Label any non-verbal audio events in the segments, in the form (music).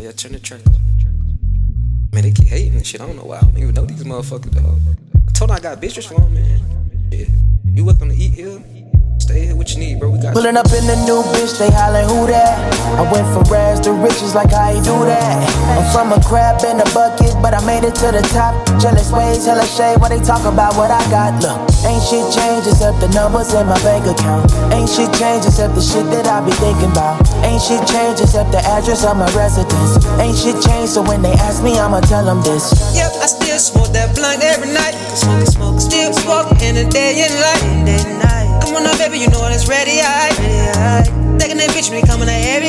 Yeah, turn the track. Man, they keep hating and shit. I don't know why. I don't even know these motherfuckers, dog. I told them I got bitches for them, man. Yeah. You welcome to eat here. Stay here, what you need, bro. We got Pulling up in the new bitch, they hollering who that? I went from rags to riches, like how you do that? I'm from a crab in a bucket, but I made it to the top. Jealous ways, hella shade, what they talk about what I got. Look, ain't shit changed except the numbers in my bank account. Ain't shit changed except the shit that I be thinking about. Ain't shit changed except the address of my residence. Ain't shit changed, so when they ask me, I'ma tell them this. Yep, I still smoke that blunt every night. Smoke, smoke, still smoke in the day and night. Come on now, baby, you know it's ready, I. Taking that bitch, me coming out every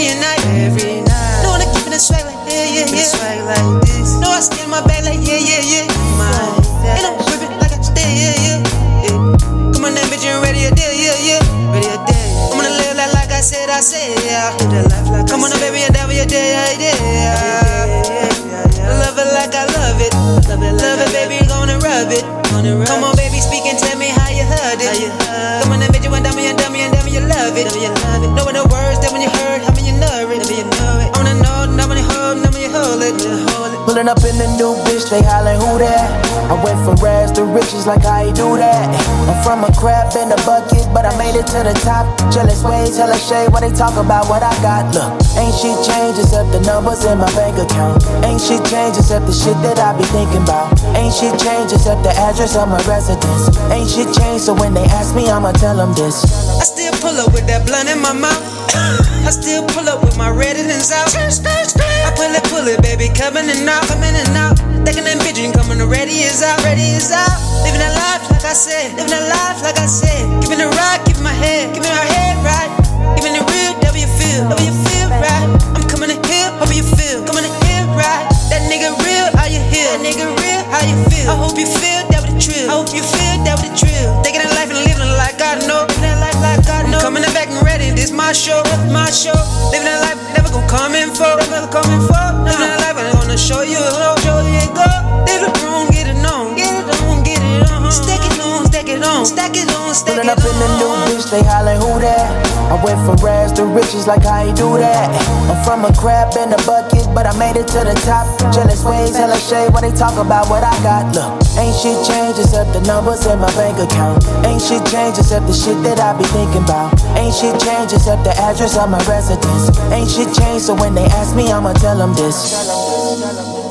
it. Come on, baby, speak and tell me how you heard it. Come on, that bitch, you went down me and down me and down me, you love it. Knowing the words up in the new bitch, they hollering who that? I went from rags to riches, like how you do that? I'm from a crab in a bucket, but I made it to the top. Jealous ways, hella shade, what they talk about what I got. Look, ain't shit changed except the numbers in my bank account. Ain't shit changed except the shit that I be thinking about. Ain't shit changed except the address of my residence. Ain't shit changed, so when they ask me, I'ma tell them this. I still pull up with that blunt in my mouth. (coughs) I still pull up with my residence out. I pull it, baby, coming and out, coming and out. Taking that bitch and coming, ready is out, ready is out. Living that life like I said, living that life like I said. Keeping it right, keeping my head, keeping my head right. Keeping it real, you feel, you feel right. I'm coming to here, hope you feel, coming to here right. That nigga real, how you heal? That nigga real, how you feel? I hope you feel that with the trill. I hope you feel that with the trill. Taking that life and living like I know. Living that life like I know. I'm coming back and ready. This my show, my show. Living that life, in for. Coming for. Living life, I'm gonna show you bitch, they hollering who that? I went from rags to riches, like how you do that? I'm from a crab in a bucket, but I made it to the top. Jealous ways, hella shade, what they talk about what I got. Look, ain't shit changed except the numbers in my bank account. Ain't shit changed except the shit that I be thinking about. Ain't shit changed except the address of my residence. Ain't shit changed, so when they ask me, I'ma tell them this.